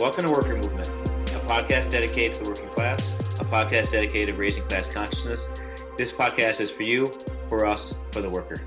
Welcome to Worker Movement, a podcast dedicated to the working class, a podcast dedicated to raising class consciousness. This podcast is for you, for us, for the worker.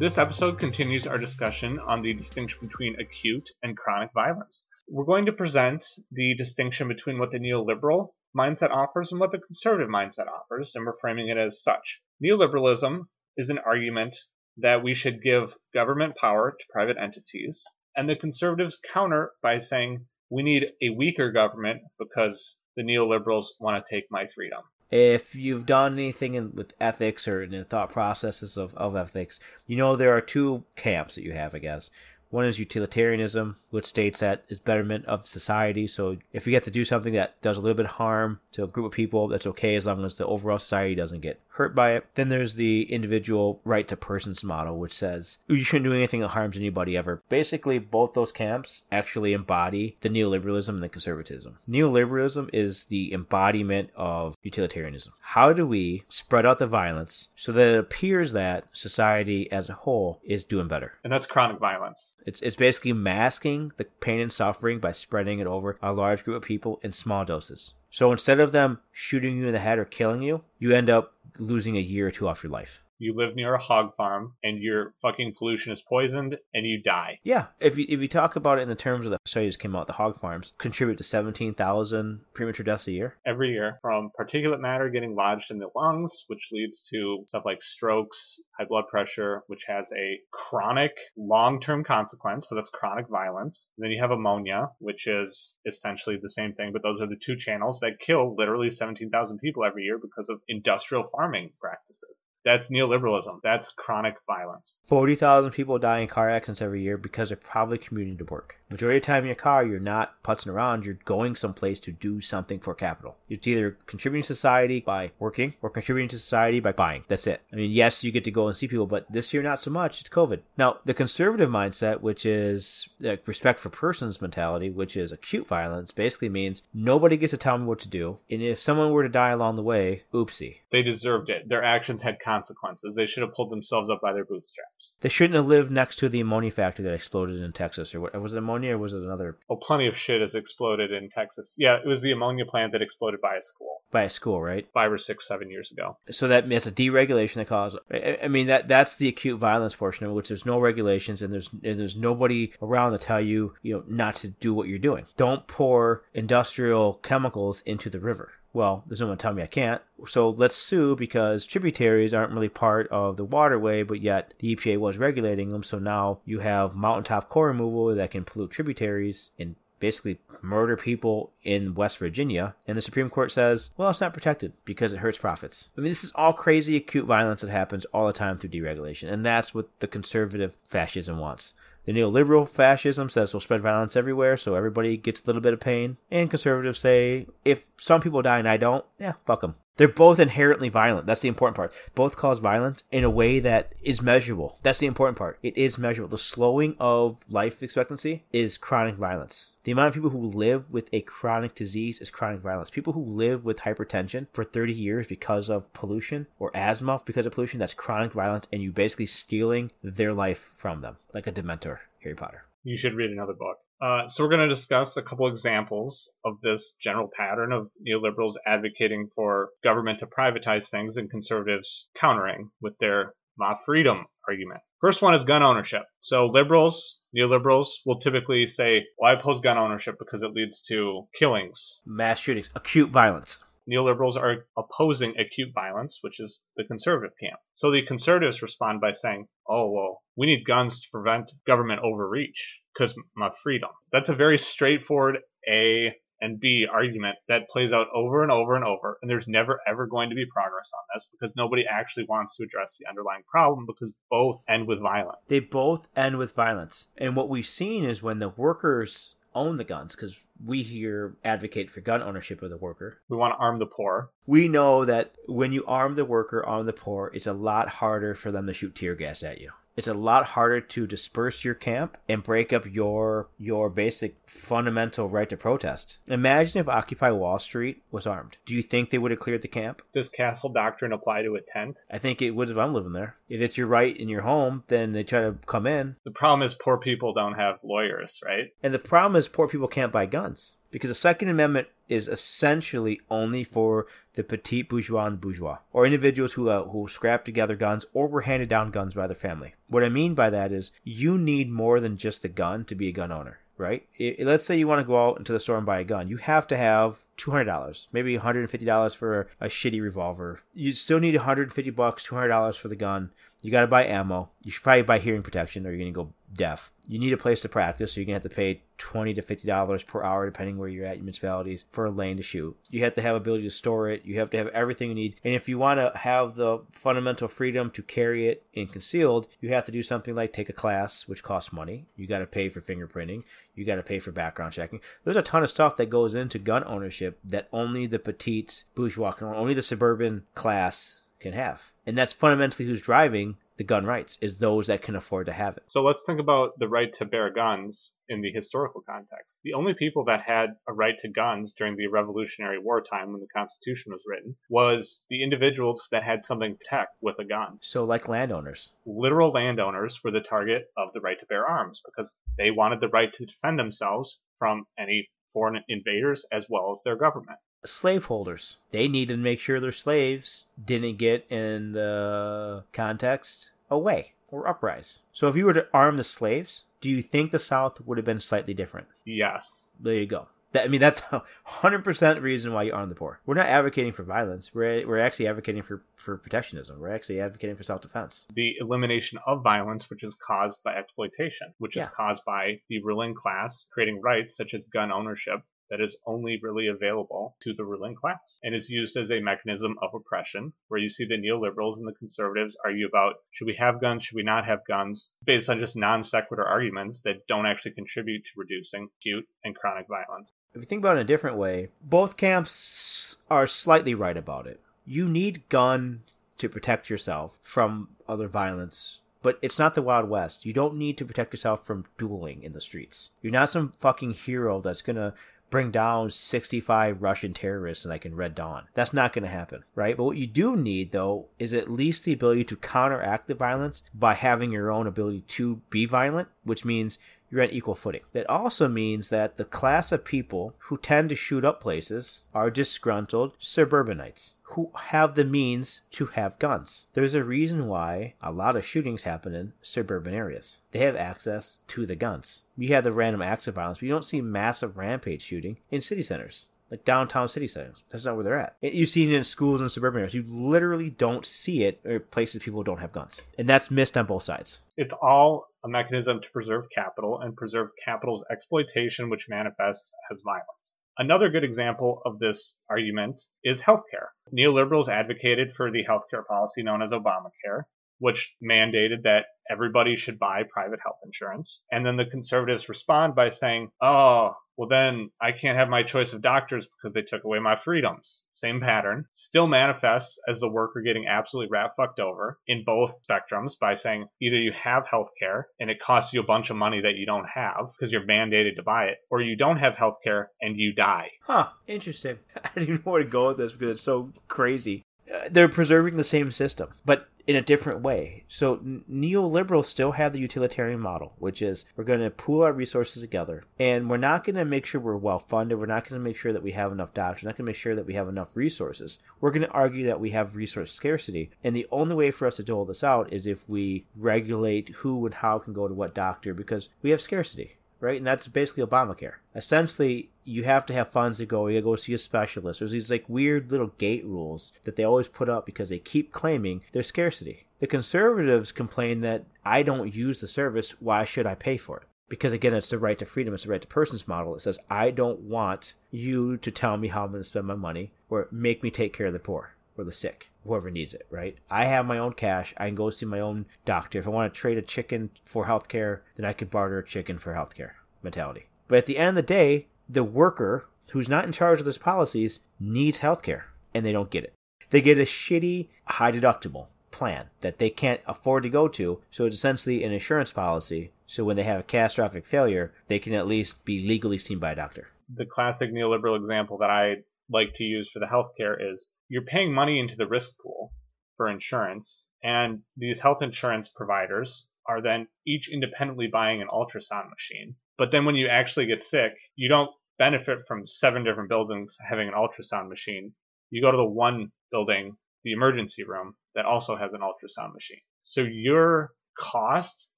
This episode continues our discussion on the distinction between acute and chronic violence. We're going to present the distinction between what the neoliberal mindset offers and what the conservative mindset offers, and we're framing it as such. Neoliberalism is an argument that we should give government power to private entities, and the conservatives counter by saying we need a weaker government because the neoliberals want to take my freedom. If you've done anything in, with ethics or in the thought processes of, of ethics, you know there are two camps that you have, I guess. One is utilitarianism, which states that it's betterment of society. So if you get to do something that does a little bit harm to a group of people, that's okay as long as the overall society doesn't get hurt by it. Then there's the individual right to persons model, which says you shouldn't do anything that harms anybody ever. Basically, both those camps actually embody the neoliberalism and the conservatism. Neoliberalism is the embodiment of utilitarianism. How do we spread out the violence so that it appears that society as a whole is doing better? And that's chronic violence. It's it's basically masking the pain and suffering by spreading it over a large group of people in small doses. So instead of them shooting you in the head or killing you, you end up losing a year or two off your life. You live near a hog farm and your fucking pollution is poisoned and you die. Yeah, if you, if you talk about it in the terms of the studies came out, the hog farms contribute to 17,000 premature deaths a year. Every year from particulate matter getting lodged in the lungs, which leads to stuff like strokes, high blood pressure, which has a chronic long-term consequence. So that's chronic violence. And then you have ammonia, which is essentially the same thing, but those are the two channels that kill literally 17,000 people every year because of industrial farming practices. That's neoliberalism. That's chronic violence. 40,000 people die in car accidents every year because they're probably commuting to work. Majority of the time in your car, you're not putzing around. You're going someplace to do something for capital. It's either contributing to society by working or contributing to society by buying. That's it. I mean, yes, you get to go and see people, but this year not so much. It's COVID. Now, the conservative mindset, which is respect for persons mentality, which is acute violence, basically means nobody gets to tell me what to do. And if someone were to die along the way, oopsie. They deserved it. Their actions had consequences. They should have pulled themselves up by their bootstraps. They shouldn't have lived next to the ammonia factory that exploded in Texas, or what was it ammonia or was it another? Oh, plenty of shit has exploded in Texas. Yeah, it was the ammonia plant that exploded by a school. By a school, right? Five or six, seven years ago. So that means a deregulation that caused. I mean that that's the acute violence portion of it, which there's no regulations and there's and there's nobody around to tell you you know not to do what you're doing. Don't pour industrial chemicals into the river well, there's no one telling me I can't. So let's sue because tributaries aren't really part of the waterway, but yet the EPA was regulating them. So now you have mountaintop core removal that can pollute tributaries and basically murder people in West Virginia. And the Supreme Court says, well, it's not protected because it hurts profits. I mean, this is all crazy acute violence that happens all the time through deregulation. And that's what the conservative fascism wants. The neoliberal fascism says we'll spread violence everywhere so everybody gets a little bit of pain. And conservatives say if some people die and I don't, yeah, fuck them. They're both inherently violent. That's the important part. Both cause violence in a way that is measurable. That's the important part. It is measurable. The slowing of life expectancy is chronic violence. The amount of people who live with a chronic disease is chronic violence. People who live with hypertension for 30 years because of pollution or asthma because of pollution, that's chronic violence, and you're basically stealing their life from them, like a Dementor, Harry Potter. You should read another book. Uh, so we're going to discuss a couple examples of this general pattern of neoliberals advocating for government to privatize things and conservatives countering with their Ma freedom argument. First one is gun ownership. So liberals, neoliberals will typically say, well, I oppose gun ownership because it leads to killings. Mass shootings, acute violence neoliberals are opposing acute violence, which is the conservative camp. So the conservatives respond by saying, oh, well, we need guns to prevent government overreach because my freedom. That's a very straightforward A and B argument that plays out over and over and over, and there's never ever going to be progress on this because nobody actually wants to address the underlying problem because both end with violence. They both end with violence. And what we've seen is when the workers own the guns because we here advocate for gun ownership of the worker. We want to arm the poor. We know that when you arm the worker, arm the poor, it's a lot harder for them to shoot tear gas at you it's a lot harder to disperse your camp and break up your your basic fundamental right to protest. Imagine if Occupy Wall Street was armed. Do you think they would have cleared the camp? Does castle doctrine apply to a tent? I think it would if I'm living there. If it's your right in your home, then they try to come in. The problem is poor people don't have lawyers, right? And the problem is poor people can't buy guns because the Second Amendment is essentially only for the petite bourgeois and the bourgeois, or individuals who uh, who scrap together guns or were handed down guns by their family. What I mean by that is you need more than just a gun to be a gun owner right? It, let's say you want to go out into the store and buy a gun. You have to have $200, maybe $150 for a shitty revolver. You still need 150 bucks, $200 for the gun. You got to buy ammo. You should probably buy hearing protection or you're going to go deaf. You need a place to practice, so you're going to have to pay 20 to $50 per hour, depending where you're at, in municipalities, for a lane to shoot. You have to have ability to store it. You have to have everything you need. And if you want to have the fundamental freedom to carry it in concealed, you have to do something like take a class, which costs money. You got to pay for fingerprinting. You got to pay for background checking. There's a ton of stuff that goes into gun ownership that only the petite bourgeois can, only the suburban class can have. And that's fundamentally who's driving the gun rights is those that can afford to have it. So let's think about the right to bear guns in the historical context. The only people that had a right to guns during the Revolutionary War time when the Constitution was written was the individuals that had something to protect with a gun. So like landowners. Literal landowners were the target of the right to bear arms because they wanted the right to defend themselves from any foreign invaders as well as their government slaveholders. They needed to make sure their slaves didn't get in the context away or uprise. So if you were to arm the slaves, do you think the South would have been slightly different? Yes. There you go. That, I mean, that's 100% reason why you arm the poor. We're not advocating for violence. We're, we're actually advocating for, for protectionism. We're actually advocating for self defense. The elimination of violence, which is caused by exploitation, which yeah. is caused by the ruling class creating rights such as gun ownership that is only really available to the ruling class and is used as a mechanism of oppression, where you see the neoliberals and the conservatives argue about should we have guns, should we not have guns, based on just non sequitur arguments that don't actually contribute to reducing acute and chronic violence. If you think about it in a different way, both camps are slightly right about it. You need gun to protect yourself from other violence but it's not the Wild West. You don't need to protect yourself from dueling in the streets. You're not some fucking hero that's gonna bring down 65 Russian terrorists like in Red Dawn. That's not going to happen, right? But what you do need, though, is at least the ability to counteract the violence by having your own ability to be violent, which means you're on equal footing. That also means that the class of people who tend to shoot up places are disgruntled suburbanites who have the means to have guns. There's a reason why a lot of shootings happen in suburban areas. They have access to the guns. You have the random acts of violence, but you don't see massive rampage shooting in city centers like downtown city centers. That's not where they're at. You see it in schools and suburban areas. You literally don't see it or places people don't have guns, and that's missed on both sides. It's all a mechanism to preserve capital and preserve capital's exploitation, which manifests as violence. Another good example of this argument is healthcare. Neoliberals advocated for the healthcare policy known as Obamacare, which mandated that everybody should buy private health insurance. And then the conservatives respond by saying, oh, well, then I can't have my choice of doctors because they took away my freedoms. Same pattern. Still manifests as the worker getting absolutely rat fucked over in both spectrums by saying either you have health care and it costs you a bunch of money that you don't have because you're mandated to buy it, or you don't have health care and you die. Huh. Interesting. I don't even know where to go with this because it's so crazy. They're preserving the same system, but in a different way. So neoliberals still have the utilitarian model, which is we're going to pool our resources together and we're not going to make sure we're well funded. We're not going to make sure that we have enough doctors. We're not going to make sure that we have enough resources. We're going to argue that we have resource scarcity. And the only way for us to dole this out is if we regulate who and how can go to what doctor because we have scarcity right? And that's basically Obamacare. Essentially, you have to have funds to go. You go see a specialist. There's these like weird little gate rules that they always put up because they keep claiming there's scarcity. The conservatives complain that I don't use the service. Why should I pay for it? Because again, it's the right to freedom. It's the right to persons model. It says I don't want you to tell me how I'm going to spend my money or make me take care of the poor or the sick, whoever needs it, right? I have my own cash. I can go see my own doctor. If I want to trade a chicken for healthcare, then I could barter a chicken for healthcare mentality. But at the end of the day, the worker who's not in charge of those policies needs healthcare and they don't get it. They get a shitty high deductible plan that they can't afford to go to. So it's essentially an insurance policy. So when they have a catastrophic failure, they can at least be legally seen by a doctor. The classic neoliberal example that I like to use for the healthcare is you're paying money into the risk pool for insurance, and these health insurance providers are then each independently buying an ultrasound machine. But then when you actually get sick, you don't benefit from seven different buildings having an ultrasound machine. You go to the one building, the emergency room, that also has an ultrasound machine. So your cost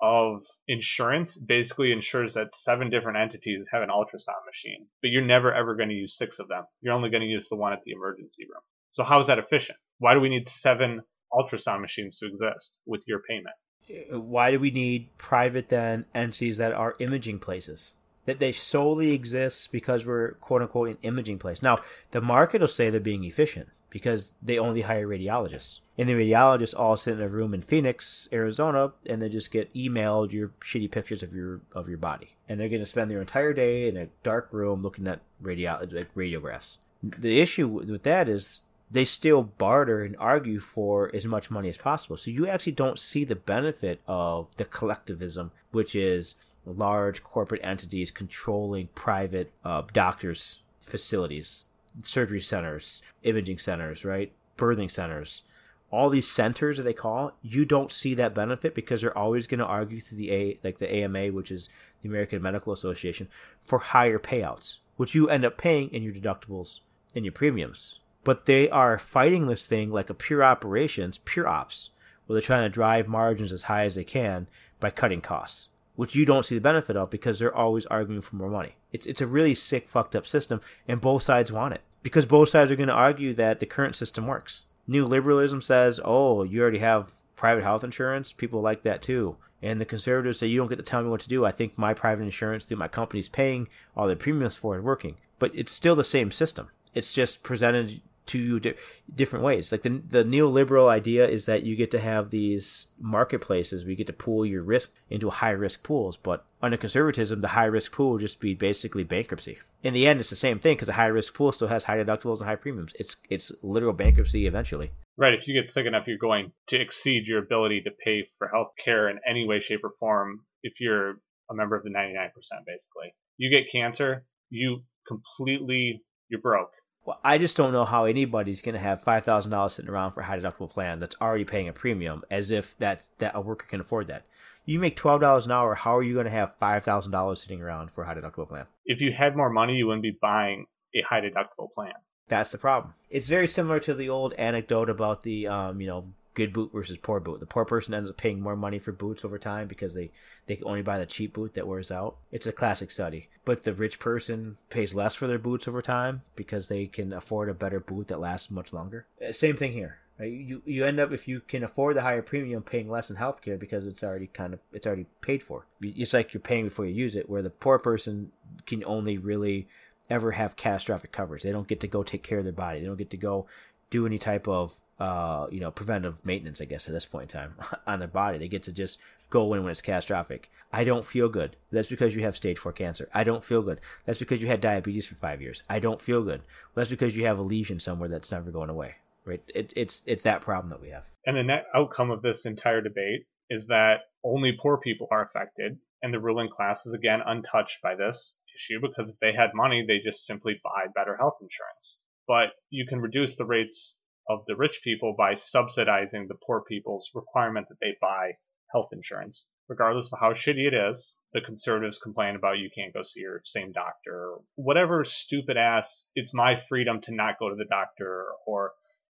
of insurance basically ensures that seven different entities have an ultrasound machine, but you're never ever going to use six of them. You're only going to use the one at the emergency room. So how is that efficient? Why do we need seven ultrasound machines to exist with your payment? Uh, why do we need private then entities that are imaging places? That they solely exist because we're quote unquote an imaging place. Now, the market will say they're being efficient because they only hire radiologists. And the radiologists all sit in a room in Phoenix, Arizona, and they just get emailed your shitty pictures of your of your body. And they're going to spend their entire day in a dark room looking at radio like radiographs. The issue with that is they still barter and argue for as much money as possible. So you actually don't see the benefit of the collectivism, which is large corporate entities controlling private uh, doctors' facilities surgery centers, imaging centers, right? Birthing centers. All these centers that they call, you don't see that benefit because they're always going to argue through the A, like the AMA, which is the American Medical Association, for higher payouts, which you end up paying in your deductibles and your premiums. But they are fighting this thing like a pure operations, pure ops, where they're trying to drive margins as high as they can by cutting costs which you don't see the benefit of because they're always arguing for more money. It's it's a really sick, fucked up system, and both sides want it because both sides are going to argue that the current system works. Neoliberalism says, "Oh, you already have private health insurance. People like that too." And the conservatives say, "You don't get to tell me what to do. I think my private insurance through my company's paying all the premiums for it working." But it's still the same system. It's just presented two di- different ways. Like the the neoliberal idea is that you get to have these marketplaces where you get to pool your risk into high risk pools, but under conservatism, the high risk pool would just be basically bankruptcy. In the end, it's the same thing because a high risk pool still has high deductibles and high premiums. It's it's literal bankruptcy eventually. Right. If you get sick enough, you're going to exceed your ability to pay for health care in any way, shape, or form if you're a member of the 99%, basically. You get cancer, you completely, you're broke well, I just don't know how anybody's going to have five thousand dollars sitting around for a high deductible plan that's already paying a premium, as if that that a worker can afford that. You make twelve dollars an hour. How are you going to have five thousand dollars sitting around for a high deductible plan? If you had more money, you wouldn't be buying a high deductible plan. That's the problem. It's very similar to the old anecdote about the um, you know good boot versus poor boot. The poor person ends up paying more money for boots over time because they they can only buy the cheap boot that wears out. It's a classic study. But the rich person pays less for their boots over time because they can afford a better boot that lasts much longer. Uh, same thing here. You you end up if you can afford the higher premium paying less in healthcare because it's already kind of it's already paid for. It's like you're paying before you use it. Where the poor person can only really ever have catastrophic coverage. They don't get to go take care of their body. They don't get to go do any type of uh, you know, preventive maintenance, I guess, at this point in time on their body. They get to just go in when it's catastrophic. I don't feel good. That's because you have stage four cancer. I don't feel good. That's because you had diabetes for five years. I don't feel good. That's because you have a lesion somewhere that's never going away. Right? It, it's it's that problem that we have. And the net outcome of this entire debate is that only poor people are affected, and the ruling class is again untouched by this issue because if they had money, they just simply buy better health insurance. But you can reduce the rates of the rich people by subsidizing the poor people's requirement that they buy health insurance. Regardless of how shitty it is, the conservatives complain about you can't go see your same doctor, whatever stupid ass, it's my freedom to not go to the doctor, or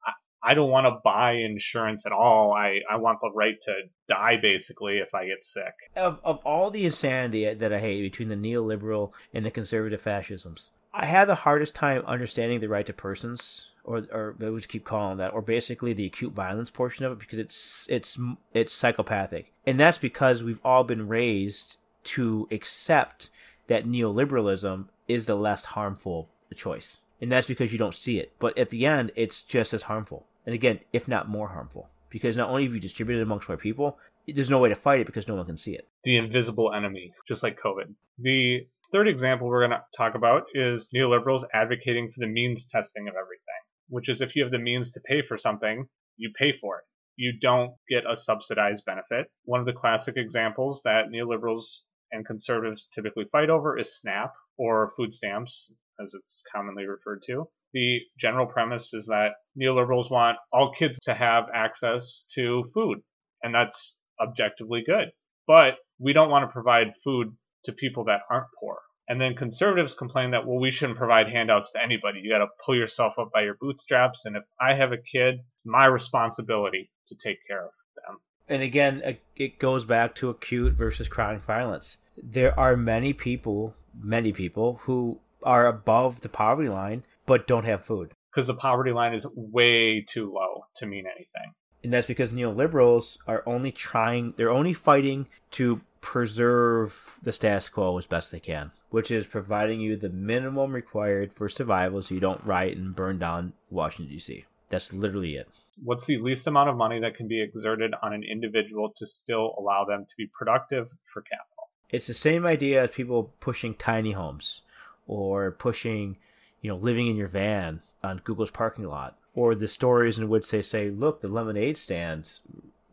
I, I don't want to buy insurance at all. I, I want the right to die basically if I get sick. Of, of all the insanity that I hate between the neoliberal and the conservative fascisms, I had the hardest time understanding the right to persons or or we just keep calling that, or basically the acute violence portion of it, because it's it's it's psychopathic, and that's because we've all been raised to accept that neoliberalism is the less harmful choice, and that's because you don't see it. But at the end, it's just as harmful, and again, if not more harmful, because not only have you distributed it amongst more people, there's no way to fight it because no one can see it. The invisible enemy, just like COVID. The third example we're going to talk about is neoliberals advocating for the means testing of everything which is if you have the means to pay for something, you pay for it. You don't get a subsidized benefit. One of the classic examples that neoliberals and conservatives typically fight over is SNAP or food stamps, as it's commonly referred to. The general premise is that neoliberals want all kids to have access to food, and that's objectively good. But we don't want to provide food to people that aren't poor. And then conservatives complain that, well, we shouldn't provide handouts to anybody. You got to pull yourself up by your bootstraps. And if I have a kid, it's my responsibility to take care of them. And again, it goes back to acute versus chronic violence. There are many people, many people who are above the poverty line but don't have food. Because the poverty line is way too low to mean anything. And that's because neoliberals are only trying, they're only fighting to preserve the status quo as best they can, which is providing you the minimum required for survival so you don't riot and burn down Washington, D.C. That's literally it. What's the least amount of money that can be exerted on an individual to still allow them to be productive for capital? It's the same idea as people pushing tiny homes or pushing, you know, living in your van on Google's parking lot, or the stories in which they say, look, the lemonade stand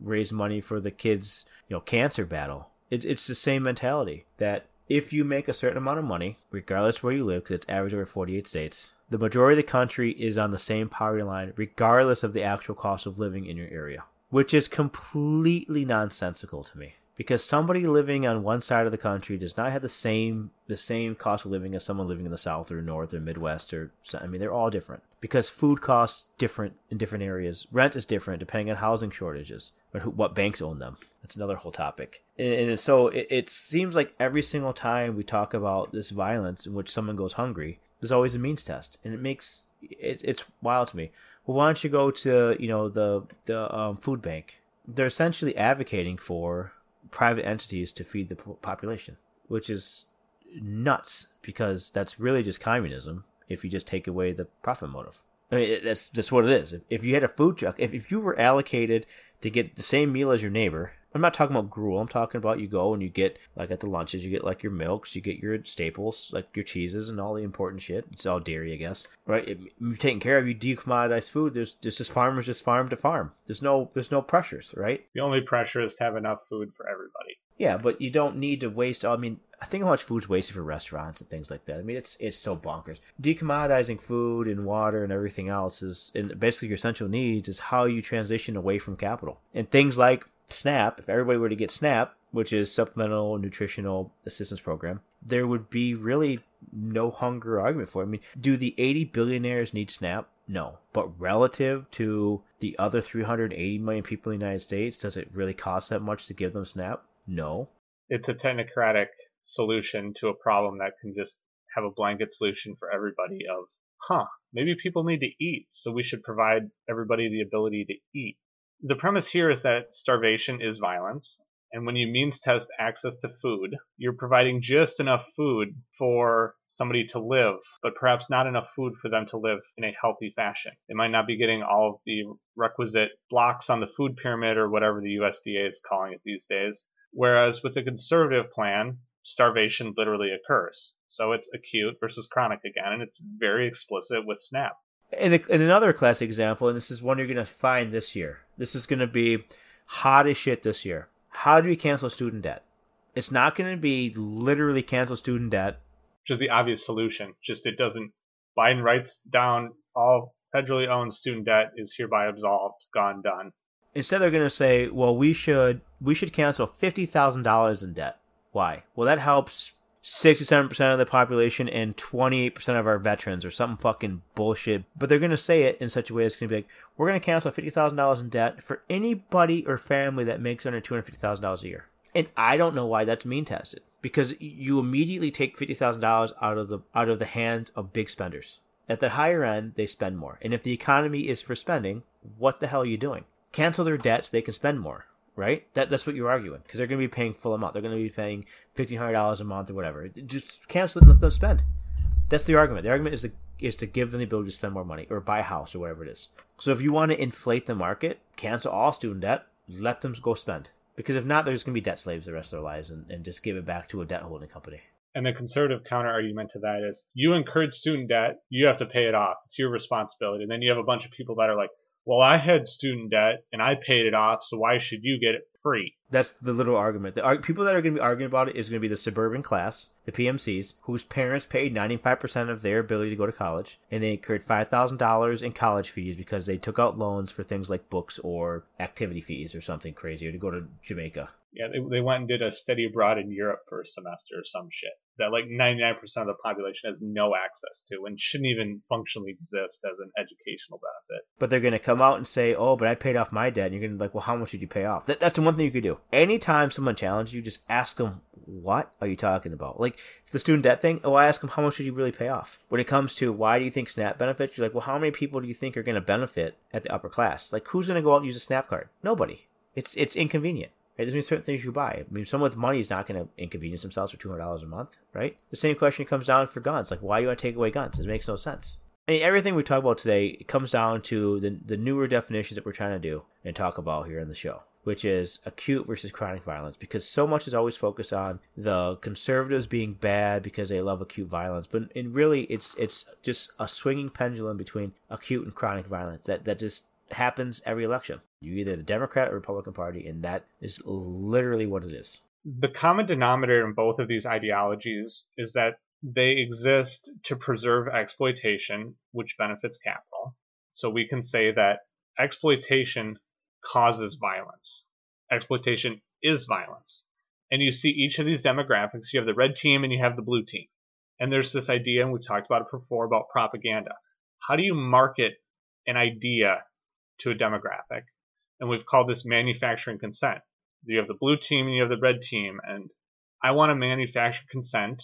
raised money for the kids, you know, cancer battle. It's it's the same mentality that if you make a certain amount of money, regardless where you live, because it's average over 48 states, the majority of the country is on the same poverty line, regardless of the actual cost of living in your area, which is completely nonsensical to me because somebody living on one side of the country does not have the same the same cost of living as someone living in the south or north or midwest or I mean they're all different because food costs different in different areas. Rent is different depending on housing shortages or who, what banks own them. That's another whole topic. And, and so it, it seems like every single time we talk about this violence in which someone goes hungry there's always a means test. And it makes it, it's wild to me. Well why don't you go to you know the the um, food bank? They're essentially advocating for private entities to feed the population, which is nuts because that's really just communism if you just take away the profit motive. I mean, that's that's what it is. If you had a food truck, if, if you were allocated to get the same meal as your neighbor, I'm not talking about gruel. I'm talking about you go and you get like at the lunches, you get like your milks, you get your staples, like your cheeses and all the important shit. It's all dairy, I guess. Right? If you're taking care of, you decommoditize food. There's, there's just farmers just farm to farm. There's no there's no pressures, right? The only pressure is to have enough food for everybody. Yeah, but you don't need to waste. I mean, I think how much food's wasted for restaurants and things like that. I mean, it's it's so bonkers. Decommoditizing food and water and everything else is, and basically your essential needs is how you transition away from capital. And things like SNAP, if everybody were to get SNAP, which is Supplemental Nutritional Assistance Program, there would be really no hunger argument for it. I mean, do the 80 billionaires need SNAP? No. But relative to the other 380 million people in the United States, does it really cost that much to give them SNAP? No. It's a technocratic solution to a problem that can just have a blanket solution for everybody of, huh, maybe people need to eat, so we should provide everybody the ability to eat the premise here is that starvation is violence, and when you means test access to food, you're providing just enough food for somebody to live, but perhaps not enough food for them to live in a healthy fashion. They might not be getting all of the requisite blocks on the food pyramid or whatever the USDA is calling it these days. Whereas with the conservative plan, starvation literally occurs. So it's acute versus chronic again, and it's very explicit with SNAP. And, and another classic example, and this is one you're going to find this year. This is going to be hot as shit this year. How do we cancel student debt? It's not going to be literally cancel student debt. Which is the obvious solution. Just it doesn't. Biden writes down all federally owned student debt is hereby absolved, gone, done. Instead, they're going to say, "Well, we should we should cancel fifty thousand dollars in debt." Why? Well, that helps 67% of the population and 28% of our veterans or something fucking bullshit. But they're going to say it in such a way it's going to be like, we're going to cancel $50,000 in debt for anybody or family that makes under $250,000 a year. And I don't know why that's mean tested because you immediately take $50,000 out of the out of the hands of big spenders. At the higher end, they spend more. And if the economy is for spending, what the hell are you doing? Cancel their debts, they can spend more right? That that's what you're arguing because they're going to be paying full amount. They're going to be paying fifteen hundred dollars a month or whatever. Just cancel it and let them spend. That's the argument. The argument is to is to give them the ability to spend more money or buy a house or whatever it is. So if you want to inflate the market, cancel all student debt, let them go spend. Because if not, they're just going to be debt slaves the rest of their lives and, and just give it back to a debt holding company. And the conservative counter argument to that is you incurred student debt, you have to pay it off. It's your responsibility. And then you have a bunch of people that are like, well, I had student debt and I paid it off, so why should you get it free? That's the little argument. The arg- people that are going to be arguing about it is going to be the suburban class, the PMCs, whose parents paid 95% of their ability to go to college, and they incurred $5,000 in college fees because they took out loans for things like books or activity fees or something crazy, or to go to Jamaica. Yeah, they, they went and did a study abroad in Europe for a semester or some shit. That like 99% of the population has no access to and shouldn't even functionally exist as an educational benefit. But they're going to come out and say, oh, but I paid off my debt. And you're going to be like, well, how much did you pay off? That, that's the one thing you could do. Anytime someone challenges you, just ask them, what are you talking about? Like the student debt thing, oh, I ask them, how much did you really pay off? When it comes to why do you think SNAP benefits, you're like, well, how many people do you think are going to benefit at the upper class? Like, who's going to go out and use a SNAP card? Nobody. It's it's inconvenient. Right? There's certain things you buy. I mean, someone with money is not going to inconvenience themselves for two hundred dollars a month, right? The same question comes down for guns. Like, why do you want to take away guns? It makes no sense. I mean, everything we talk about today comes down to the the newer definitions that we're trying to do and talk about here in the show, which is acute versus chronic violence. Because so much is always focused on the conservatives being bad because they love acute violence, but in really, it's it's just a swinging pendulum between acute and chronic violence that that just happens every election. You either the Democrat or Republican Party, and that is literally what it is. The common denominator in both of these ideologies is that they exist to preserve exploitation, which benefits capital. So we can say that exploitation causes violence. Exploitation is violence. And you see each of these demographics. You have the red team and you have the blue team. And there's this idea, and we've talked about it before, about propaganda. How do you market an idea to a demographic. And we've called this manufacturing consent. You have the blue team and you have the red team. And I want to manufacture consent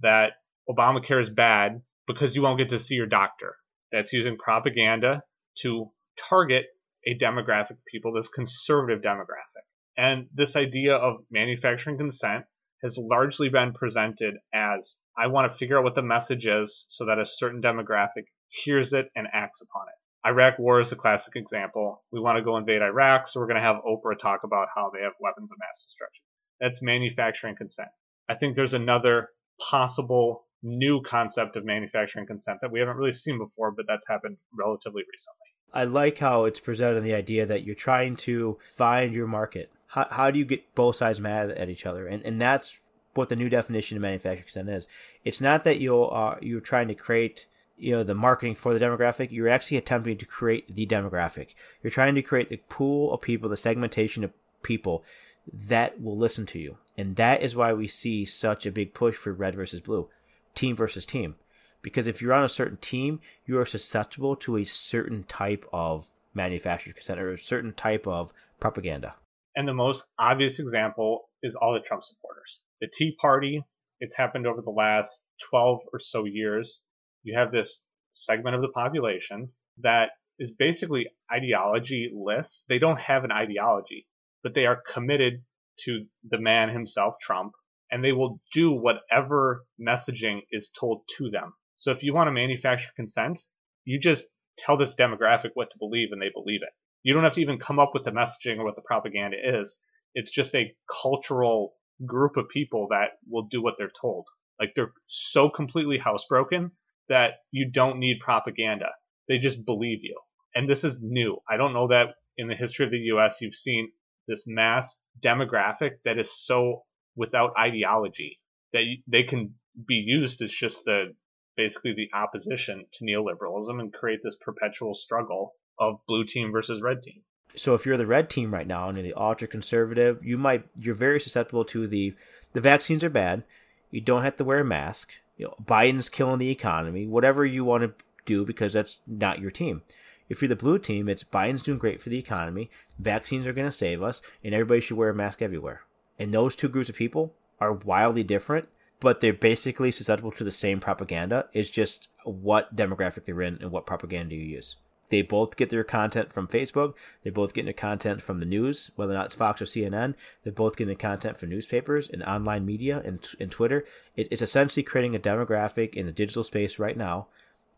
that Obamacare is bad because you won't get to see your doctor. That's using propaganda to target a demographic people, this conservative demographic. And this idea of manufacturing consent has largely been presented as I want to figure out what the message is so that a certain demographic hears it and acts upon it. Iraq War is a classic example. We want to go invade Iraq, so we're going to have Oprah talk about how they have weapons of mass destruction. That's manufacturing consent. I think there's another possible new concept of manufacturing consent that we haven't really seen before, but that's happened relatively recently. I like how it's presented the idea that you're trying to find your market. How, how do you get both sides mad at each other? And, and that's what the new definition of manufacturing consent is. It's not that you're, uh, you're trying to create you know the marketing for the demographic you're actually attempting to create the demographic. You're trying to create the pool of people the segmentation of people that will listen to you. And that is why we see such a big push for red versus blue team versus team. Because if you're on a certain team you are susceptible to a certain type of manufactured consent or a certain type of propaganda. And the most obvious example is all the trump supporters. The tea party it's happened over the last 12 or so years you have this segment of the population that is basically ideology less. They don't have an ideology, but they are committed to the man himself, Trump, and they will do whatever messaging is told to them. So if you want to manufacture consent, you just tell this demographic what to believe and they believe it. You don't have to even come up with the messaging or what the propaganda is. It's just a cultural group of people that will do what they're told. Like they're so completely housebroken that you don't need propaganda. They just believe you. And this is new. I don't know that in the history of the US you've seen this mass demographic that is so without ideology that they can be used as just the basically the opposition to neoliberalism and create this perpetual struggle of blue team versus red team. So if you're the red team right now and you're the ultra conservative, you might you're very susceptible to the the vaccines are bad. You don't have to wear a mask you know, Biden's killing the economy, whatever you want to do because that's not your team. If you're the blue team, it's Biden's doing great for the economy, vaccines are going to save us, and everybody should wear a mask everywhere. And those two groups of people are wildly different, but they're basically susceptible to the same propaganda. It's just what demographic they're in and what propaganda you use. They both get their content from Facebook. They both get their content from the news, whether or not it's Fox or CNN. They both get their content from newspapers and online media and, and Twitter. It, it's essentially creating a demographic in the digital space right now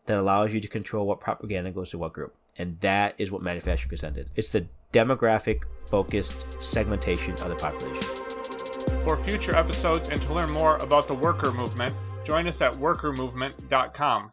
that allows you to control what propaganda goes to what group. And that is what manufacturing consent did. It's the demographic focused segmentation of the population. For future episodes and to learn more about the worker movement, join us at workermovement.com.